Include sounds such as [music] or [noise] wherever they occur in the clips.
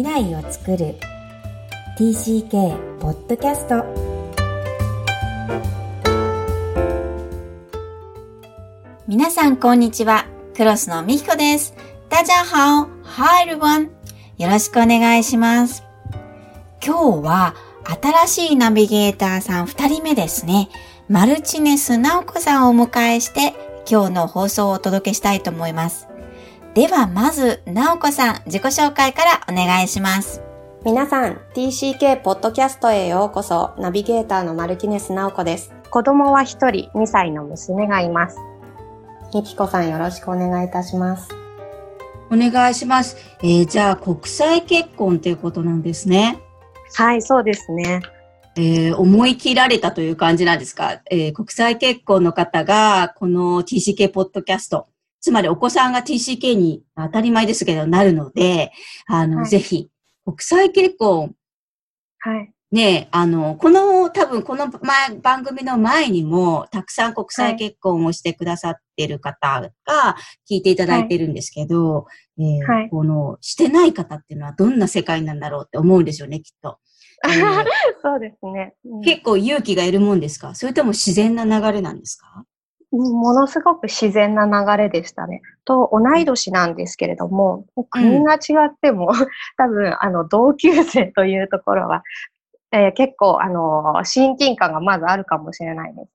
未来をつくる。TCK ポッドキャスト皆さんこんにちは。クロスのみひこです。ダジャハオ。Hi everyone よろしくお願いします。今日は新しいナビゲーターさん2人目ですね。マルチネスナオコさんをお迎えして今日の放送をお届けしたいと思います。ではまず、なおこさん、自己紹介からお願いします。皆さん、TCK ポッドキャストへようこそ、ナビゲーターのマルティネスなおこです。子供は一人、2歳の娘がいます。みきこさんよろしくお願いいたします。お願いします。えー、じゃあ、国際結婚ということなんですね。はい、そうですね。えー、思い切られたという感じなんですか、えー、国際結婚の方が、この TCK ポッドキャスト、つまりお子さんが TCK に当たり前ですけど、なるので、あの、はい、ぜひ、国際結婚。はい。ねあの、この、多分この前、番組の前にも、たくさん国際結婚をしてくださってる方が聞いていただいてるんですけど、はい、えーはい、この、してない方っていうのはどんな世界なんだろうって思うんですよね、きっと。[laughs] そうですね、うん、結構勇気がいるもんですか？それとも自然な流れなんですか？ものすごく自然な流れでしたね。と、同い年なんですけれども、国が違っても、うん、多分、あの、同級生というところは、えー、結構、あの、親近感がまずあるかもしれないです。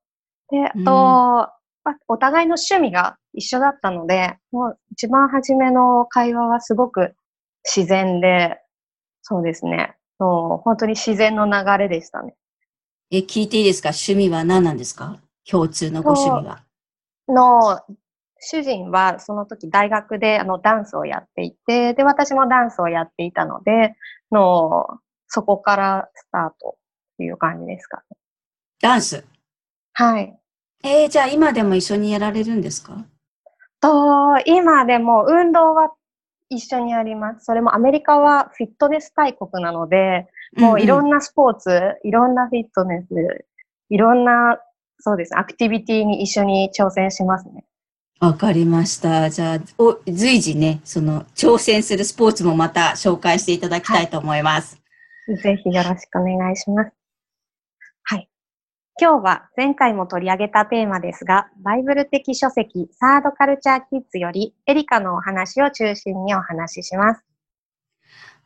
で、あと、うん、まお互いの趣味が一緒だったので、もう一番初めの会話はすごく自然で、そうですね。もう本当に自然の流れでしたね。え、聞いていいですか？趣味は何なんですか？共通のご趣味は。の主人はその時大学であのダンスをやっていて、で、私もダンスをやっていたので、のそこからスタートっていう感じですかね。ダンス？はい。えー、じゃあ今でも一緒にやられるんですか？と、今でも運動は一緒にやります。それもアメリカはフィットネス大国なので、もういろんなスポーツ、うんうん、いろんなフィットネス、いろんなそうです。アクティビティに一緒に挑戦しますね。わかりました。じゃあ、お随時ね、その挑戦するスポーツもまた紹介していただきたいと思います。はい、ぜひよろしくお願いします。はい。今日は前回も取り上げたテーマですが、バイブル的書籍サードカルチャーキッズよりエリカのお話を中心にお話しします。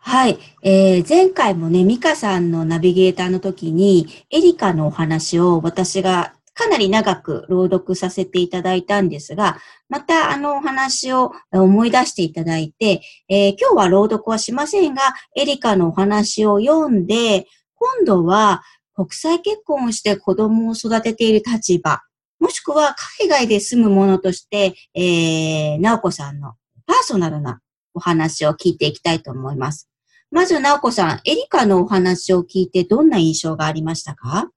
はい。えー、前回もね、ミカさんのナビゲーターの時に、エリカのお話を私がかなり長く朗読させていただいたんですが、またあのお話を思い出していただいて、えー、今日は朗読はしませんが、エリカのお話を読んで、今度は国際結婚をして子供を育てている立場、もしくは海外で住む者として、えー、直子さんのパーソナルなお話を聞いていきたいと思います。まず、直子さん、エリカのお話を聞いてどんな印象がありましたか？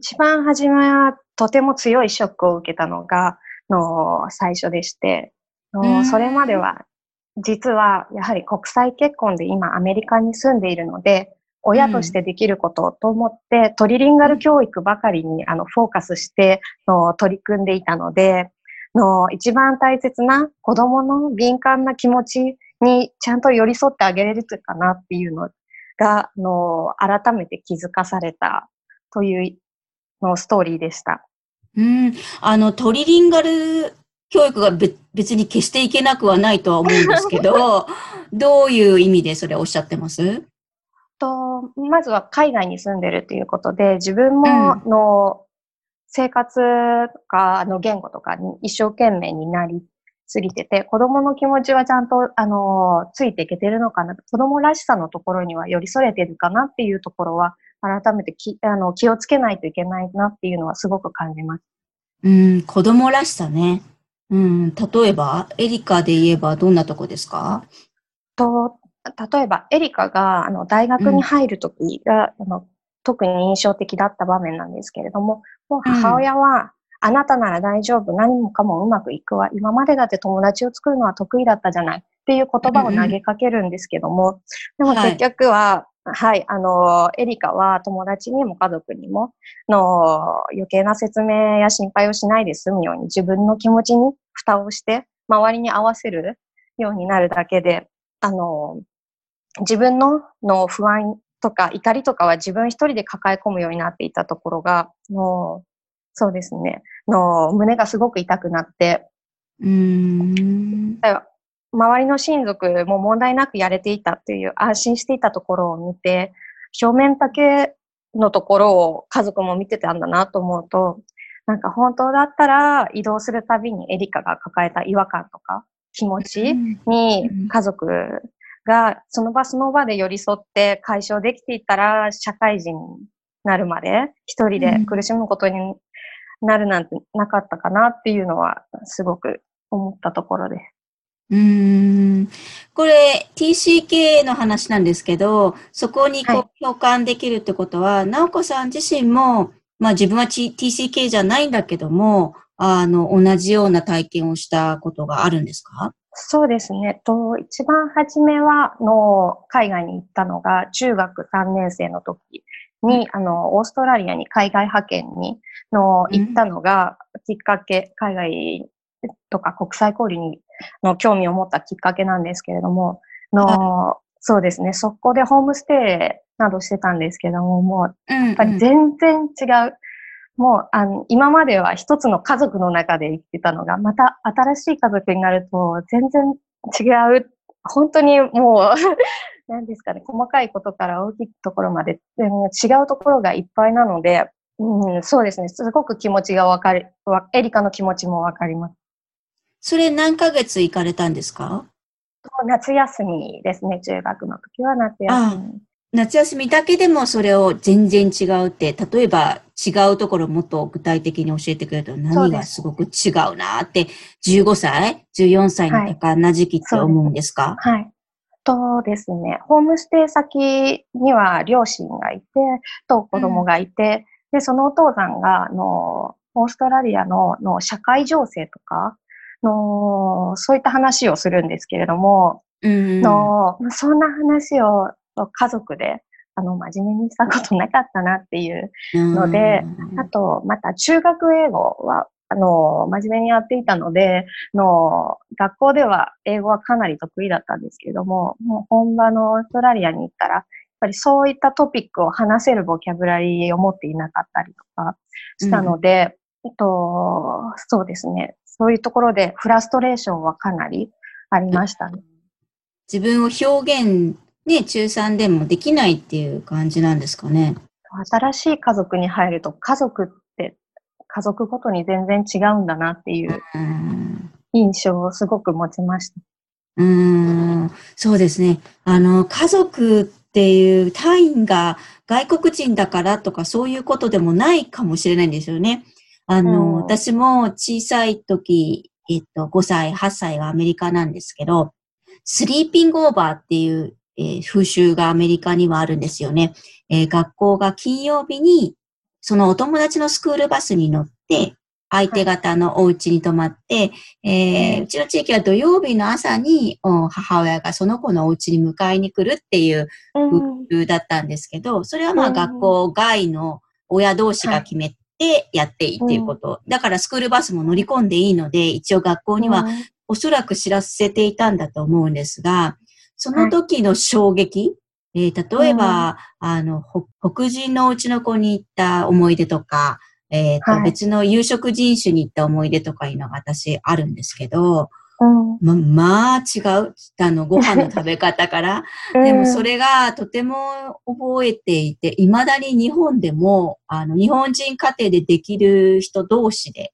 一番初めはとても強いショックを受けたのが、の最初でして、のそれまでは実はやはり国際結婚で今アメリカに住んでいるので、親としてできることと思って、うん、トリリンガル教育ばかりにあのフォーカスしての取り組んでいたので、の一番大切な子供の敏感な気持ちにちゃんと寄り添ってあげれるかなっていうのが、の改めて気づかされたというのストーリーでした。うん。あの、トリリンガル教育が別に決していけなくはないとは思うんですけど、[laughs] どういう意味でそれおっしゃってます？と、まずは海外に住んでるということで、自分もの生活とか、の言語とかに一生懸命になりすぎてて、子供の気持ちはちゃんと、あの、ついていけてるのかな、子供らしさのところには寄り添えてるかなっていうところは、改めてきあの気をつけないといけないなっていうのはすごく感じます。うん、子供らしさね。うん、例えば、エリカで言えばどんなとこですか？と、例えば、エリカがあの大学に入るときが、うん、あの、特に印象的だった場面なんですけれども、もう母親は、あなたなら大丈夫、何もかもうまくいくわ、今までだって友達を作るのは得意だったじゃないっていう言葉を投げかけるんですけども、でも結局は、はい、あの、エリカは友達にも家族にも、の、余計な説明や心配をしないで済むように自分の気持ちに蓋をして、周りに合わせるようになるだけで、あの、自分のの不安とか怒りとかは自分一人で抱え込むようになっていたところが、のそうですね、の胸がすごく痛くなって、うん。周りの親族も問題なくやれていたっていう安心していたところを見て、表面だけのところを家族も見てたんだなと思うと、なんか本当だったら移動するたびにエリカが抱えた違和感とか気持ちに家族がその場その場で寄り添って解消できていたら社会人になるまで一人で苦しむことになるなんてなかったかなっていうのはすごく思ったところです。うん。これ TCK の話なんですけど、そこにこう共感できるってことは、はい、直子さん自身も、まあ自分は TCK じゃないんだけども、あの、同じような体験をしたことがあるんですか？そうですね。と、一番初めは、の、海外に行ったのが、中学3年生の時に、あの、オーストラリアに海外派遣に、の、行ったのが、きっかけ、海外とか国際交流に、の興味を持ったきっかけなんですけれども、の、そうですね。そこでホームステイなどしてたんですけども、もう、やっぱり全然違う。もう、あの、今までは一つの家族の中で生きてたのが、また新しい家族になると全然違う。本当にもう [laughs] 何ですかね、細かいことから大きいところまで、違うところがいっぱいなので、うん、そうですね、すごく気持ちがわかる、エリカの気持ちもわかります。それ何ヶ月行かれたんですか？夏休みですね、中学の時は夏休み。夏休みだけでもそれを全然違うって、例えば違うところもっと具体的に教えてくれると何がすごく違うなって、15歳 ?14 歳の多感な時期って思うんですか、はい、はい。とですね、ホームステイ先には両親がいて、と子供がいて、うん、で、そのお父さんが、あの、オーストラリアのの社会情勢とかの、そういった話をするんですけれども、うん、のそんな話を家族で、あの、真面目にしたことなかったなっていうので、あと、また中学英語は、あの、真面目にやっていたので、の、学校では英語はかなり得意だったんですけれども、もう本場のオーストラリアに行ったら、やっぱりそういったトピックを話せるボキャブラリーを持っていなかったりとかしたので、うん、えっと、そうですね。そういうところでフラストレーションはかなりありましたね。自分を表現ね、中3でもできないっていう感じなんですかね。新しい家族に入ると、家族って家族ごとに全然違うんだなっていう印象をすごく持ちました。うん、そうですね。あの、家族っていう単位が外国人だからとかそういうことでもないかもしれないんですよね。あの、うん、私も小さい時、えっと、5歳、8歳がアメリカなんですけど、スリーピングオーバーっていうえー、風習がアメリカにはあるんですよね。えー、学校が金曜日に、そのお友達のスクールバスに乗って、相手方のお家に泊まって、えー、うちの地域は土曜日の朝に母親がその子のお家に迎えに来るっていう風習だったんですけど、それはまあ学校外の親同士が決めてやっていいっていうこと。だからスクールバスも乗り込んでいいので、一応学校にはおそらく知らせていたんだと思うんですが、その時の衝撃、はい、えー、例えば、うん、あの、黒人のうちの子に行った思い出とか、えっ、ー、と、はい、別の有色人種に行った思い出とかいうのが私あるんですけど、うん、ま、まあ違う。あの、ご飯の食べ方から。[laughs] でもそれがとても覚えていて、未だに日本でも、あの、日本人家庭でできる人同士で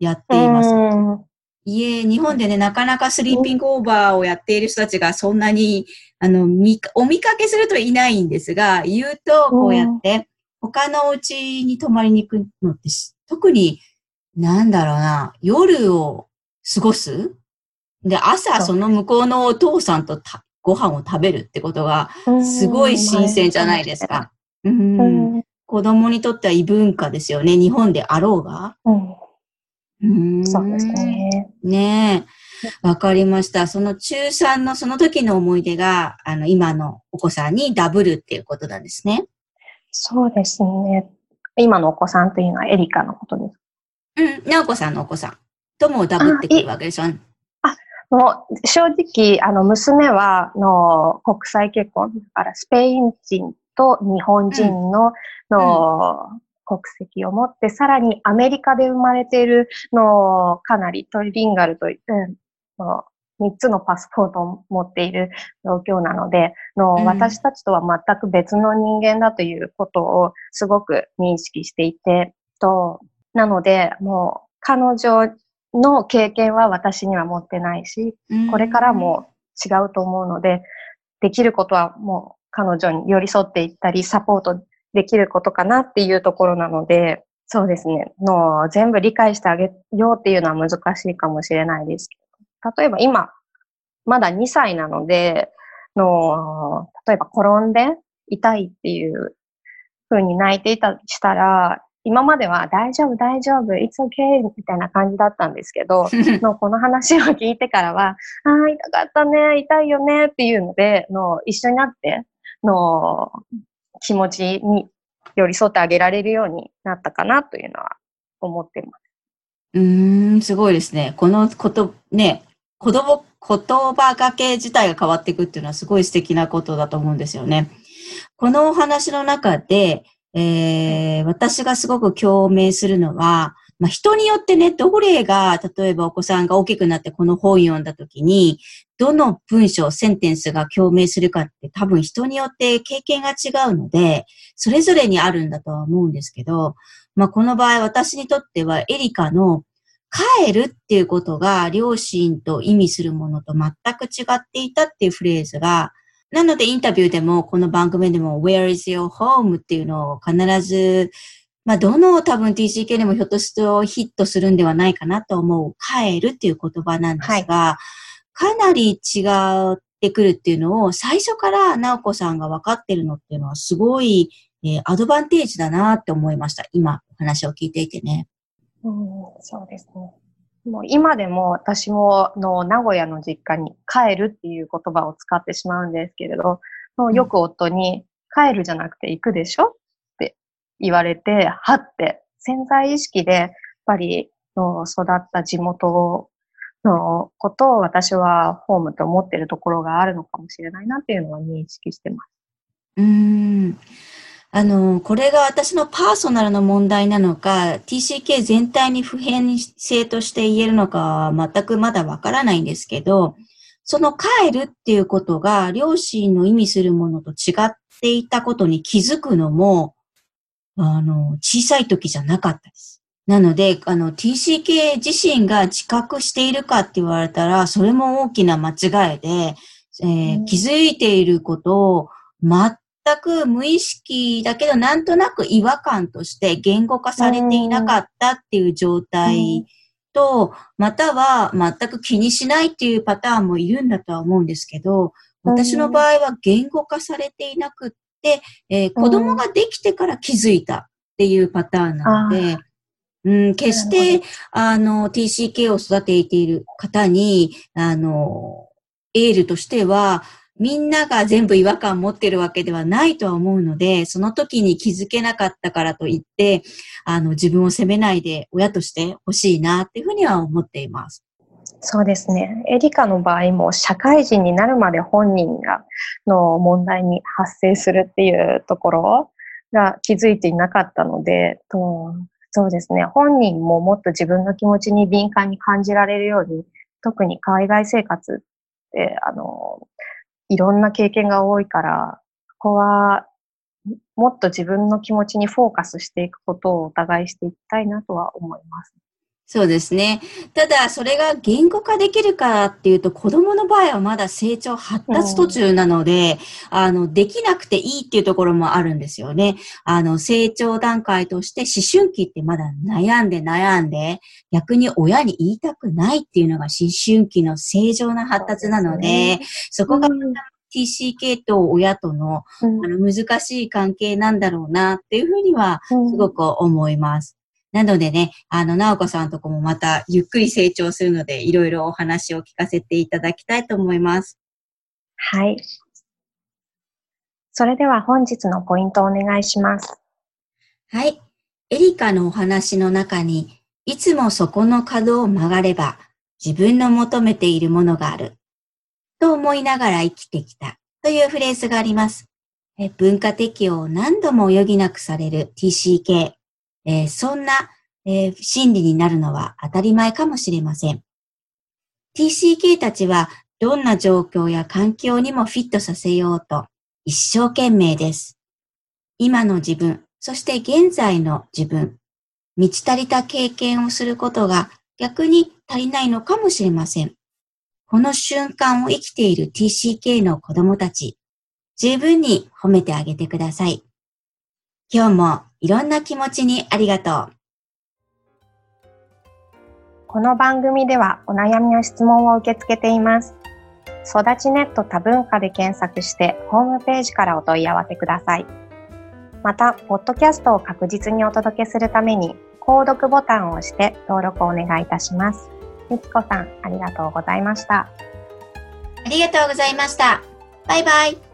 やっています。うんいえ、日本でね、なかなかスリーピングオーバーをやっている人たちがそんなに、あの、み、お見かけするといないんですが、言うと、こうやって、他のお家に泊まりに行くのって、特に、なんだろうな、夜を過ごすで、朝、その向こうのお父さんとご飯を食べるってことが、すごい新鮮じゃないですか。うん。子供にとっては異文化ですよね。日本であろうが。うんそうですね。ねえ。わかりました。その中3のその時の思い出が、あの、今のお子さんにダブルっていうことなんですね。そうですね。今のお子さんというのはエリカのことです。うん、なおこさんのお子さんともダブってくるわけでしょ。あ、もう正直、あの、娘は、の、国際結婚、だからスペイン人と日本人の、の、国籍を持って、さらにアメリカで生まれているの、かなりトリリンガルと、うん、の3つのパスポートを持っている状況なので、の、うん、私たちとは全く別の人間だということをすごく認識していて、と、なので、もう彼女の経験は私には持ってないし、これからも違うと思うので、できることはもう彼女に寄り添っていったり、サポートできることかなっていうところなので、そうですね、の全部理解してあげようっていうのは難しいかもしれないですけど、例えば今、まだ2歳なので、の、例えば転んで痛いっていう風に泣いていたりしたら、今までは大丈夫、大丈夫、it's okay みたいな感じだったんですけど、[laughs] のこの話を聞いてからは、ああ、痛かったね、痛いよねっていうので、の一緒になって、の気持ちに寄り添ってあげられるようになったかなというのは思ってます。うーん、すごいですね。このこと、ね、子供、言葉がけ自体が変わっていくっていうのはすごい素敵なことだと思うんですよね。このお話の中で、えー、私がすごく共鳴するのは、まあ、人によってね、どれが、例えばお子さんが大きくなってこの本読んだ時に、どの文章、センテンスが共鳴するかって多分人によって経験が違うので、それぞれにあるんだとは思うんですけど、まあ、この場合私にとってはエリカの帰るっていうことが両親と意味するものと全く違っていたっていうフレーズが、なのでインタビューでもこの番組でも Where is your home? っていうのを必ずまあ、どの多分 TCK でもひょっとするとヒットするんではないかなと思う、帰るっていう言葉なんですが、はい、かなり違ってくるっていうのを最初から直子さんが分かってるのっていうのはすごい、えー、アドバンテージだなって思いました。今、お話を聞いていてね。うん、そうですね。もう今でも私もの名古屋の実家に帰るっていう言葉を使ってしまうんですけれど、もうよく夫に、帰るじゃなくて行くでしょ言われて、はって潜在意識で、やっぱりの育った地元のことを私はホームと思ってるところがあるのかもしれないなっていうのは認識してます。うん。あの、これが私のパーソナルの問題なのか、TCK 全体に普遍性として言えるのかは全くまだわからないんですけど、その帰るっていうことが両親の意味するものと違っていたことに気づくのも、あの、小さい時じゃなかったです。なので、あの、TCK 自身が自覚しているかって言われたら、それも大きな間違いで、えー、気づいていることを全く無意識だけど、なんとなく違和感として言語化されていなかったっていう状態と、または全く気にしないっていうパターンもいるんだとは思うんですけど、私の場合は言語化されていなくっ、えー、子供ができてから気づいたっていうパターンなので、うん、決して、あの、TCK を育てている方に、あの、エールとしては、みんなが全部違和感持ってるわけではないとは思うので、その時に気づけなかったからといって、あの、自分を責めないで親としてほしいなっていうふうには思っています。そうですね。エリカの場合も社会人になるまで本人がの問題に発生するっていうところが気づいていなかったので、とそうですね。本人ももっと自分の気持ちに敏感に感じられるように、特に海外生活って、あの、いろんな経験が多いから、ここはもっと自分の気持ちにフォーカスしていくことをお互いしていきたいなとは思います。そうですね。ただ、それが言語化できるかっていうと、子供の場合はまだ成長発達途中なので、あの、できなくていいっていうところもあるんですよね。あの、成長段階として思春期ってまだ悩んで悩んで、逆に親に言いたくないっていうのが思春期の正常な発達なので、そこが TCK と親との,、あの難しい関係なんだろうなっていうふうにはすごく思います。なのでね、あの、なおこさんとこもまたゆっくり成長するので、いろいろお話を聞かせていただきたいと思います。はい。それでは本日のポイントをお願いします。はい。エリカのお話の中に、いつもそこの角を曲がれば、自分の求めているものがあると思いながら生きてきたというフレーズがあります。え文化適用を何度も余儀なくされる TCK。えー、そんな、えー、心理になるのは当たり前かもしれません。TCK たちはどんな状況や環境にもフィットさせようと一生懸命です。今の自分、そして現在の自分、満ち足りた経験をすることが逆に足りないのかもしれません。この瞬間を生きている TCK の子供たち、十分に褒めてあげてください。今日もいろんな気持ちにありがとう。この番組ではお悩みや質問を受け付けています。育ちネット多文化で検索してホームページからお問い合わせください。また、ポッドキャストを確実にお届けするために、購読ボタンを押して登録をお願いいたします。みきこさん、ありがとうございました。ありがとうございました。バイバイ。